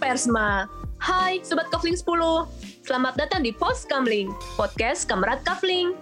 Persma. Hai Sobat Kafling 10, selamat datang di Post Kamling, podcast Kamerat Kafling.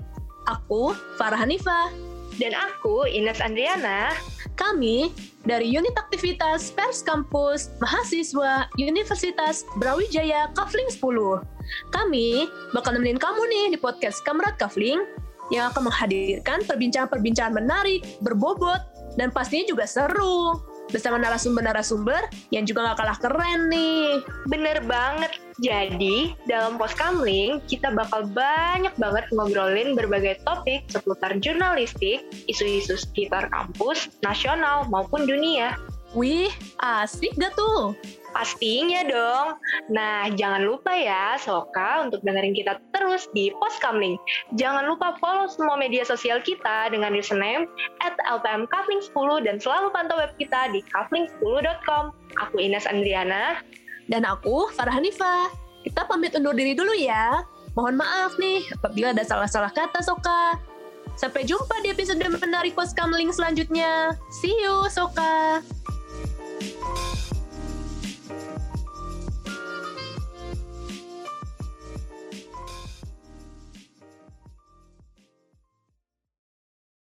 Aku Farah Hanifah. Dan aku Ines Andriana. Kami dari Unit Aktivitas Pers Kampus Mahasiswa Universitas Brawijaya Kafling 10. Kami bakal nemenin kamu nih di podcast Kamerat Kafling yang akan menghadirkan perbincangan-perbincangan menarik, berbobot, dan pastinya juga seru bersama narasumber-narasumber yang juga gak kalah keren nih. Bener banget. Jadi, dalam Pos Kamling, kita bakal banyak banget ngobrolin berbagai topik seputar jurnalistik, isu-isu sekitar kampus, nasional, maupun dunia. Wih, asik gak tuh? Pastinya dong. Nah, jangan lupa ya, Soka, untuk dengerin kita terus di Pos Kamling. Jangan lupa follow semua media sosial kita dengan username at lpmkafling10 dan selalu pantau web kita di kafling10.com. Aku Ines Andriana. Dan aku, Farah Hanifah. Kita pamit undur diri dulu ya. Mohon maaf nih, apabila ada salah-salah kata, Soka. Sampai jumpa di episode menarik Pos Kamling selanjutnya. See you, Soka.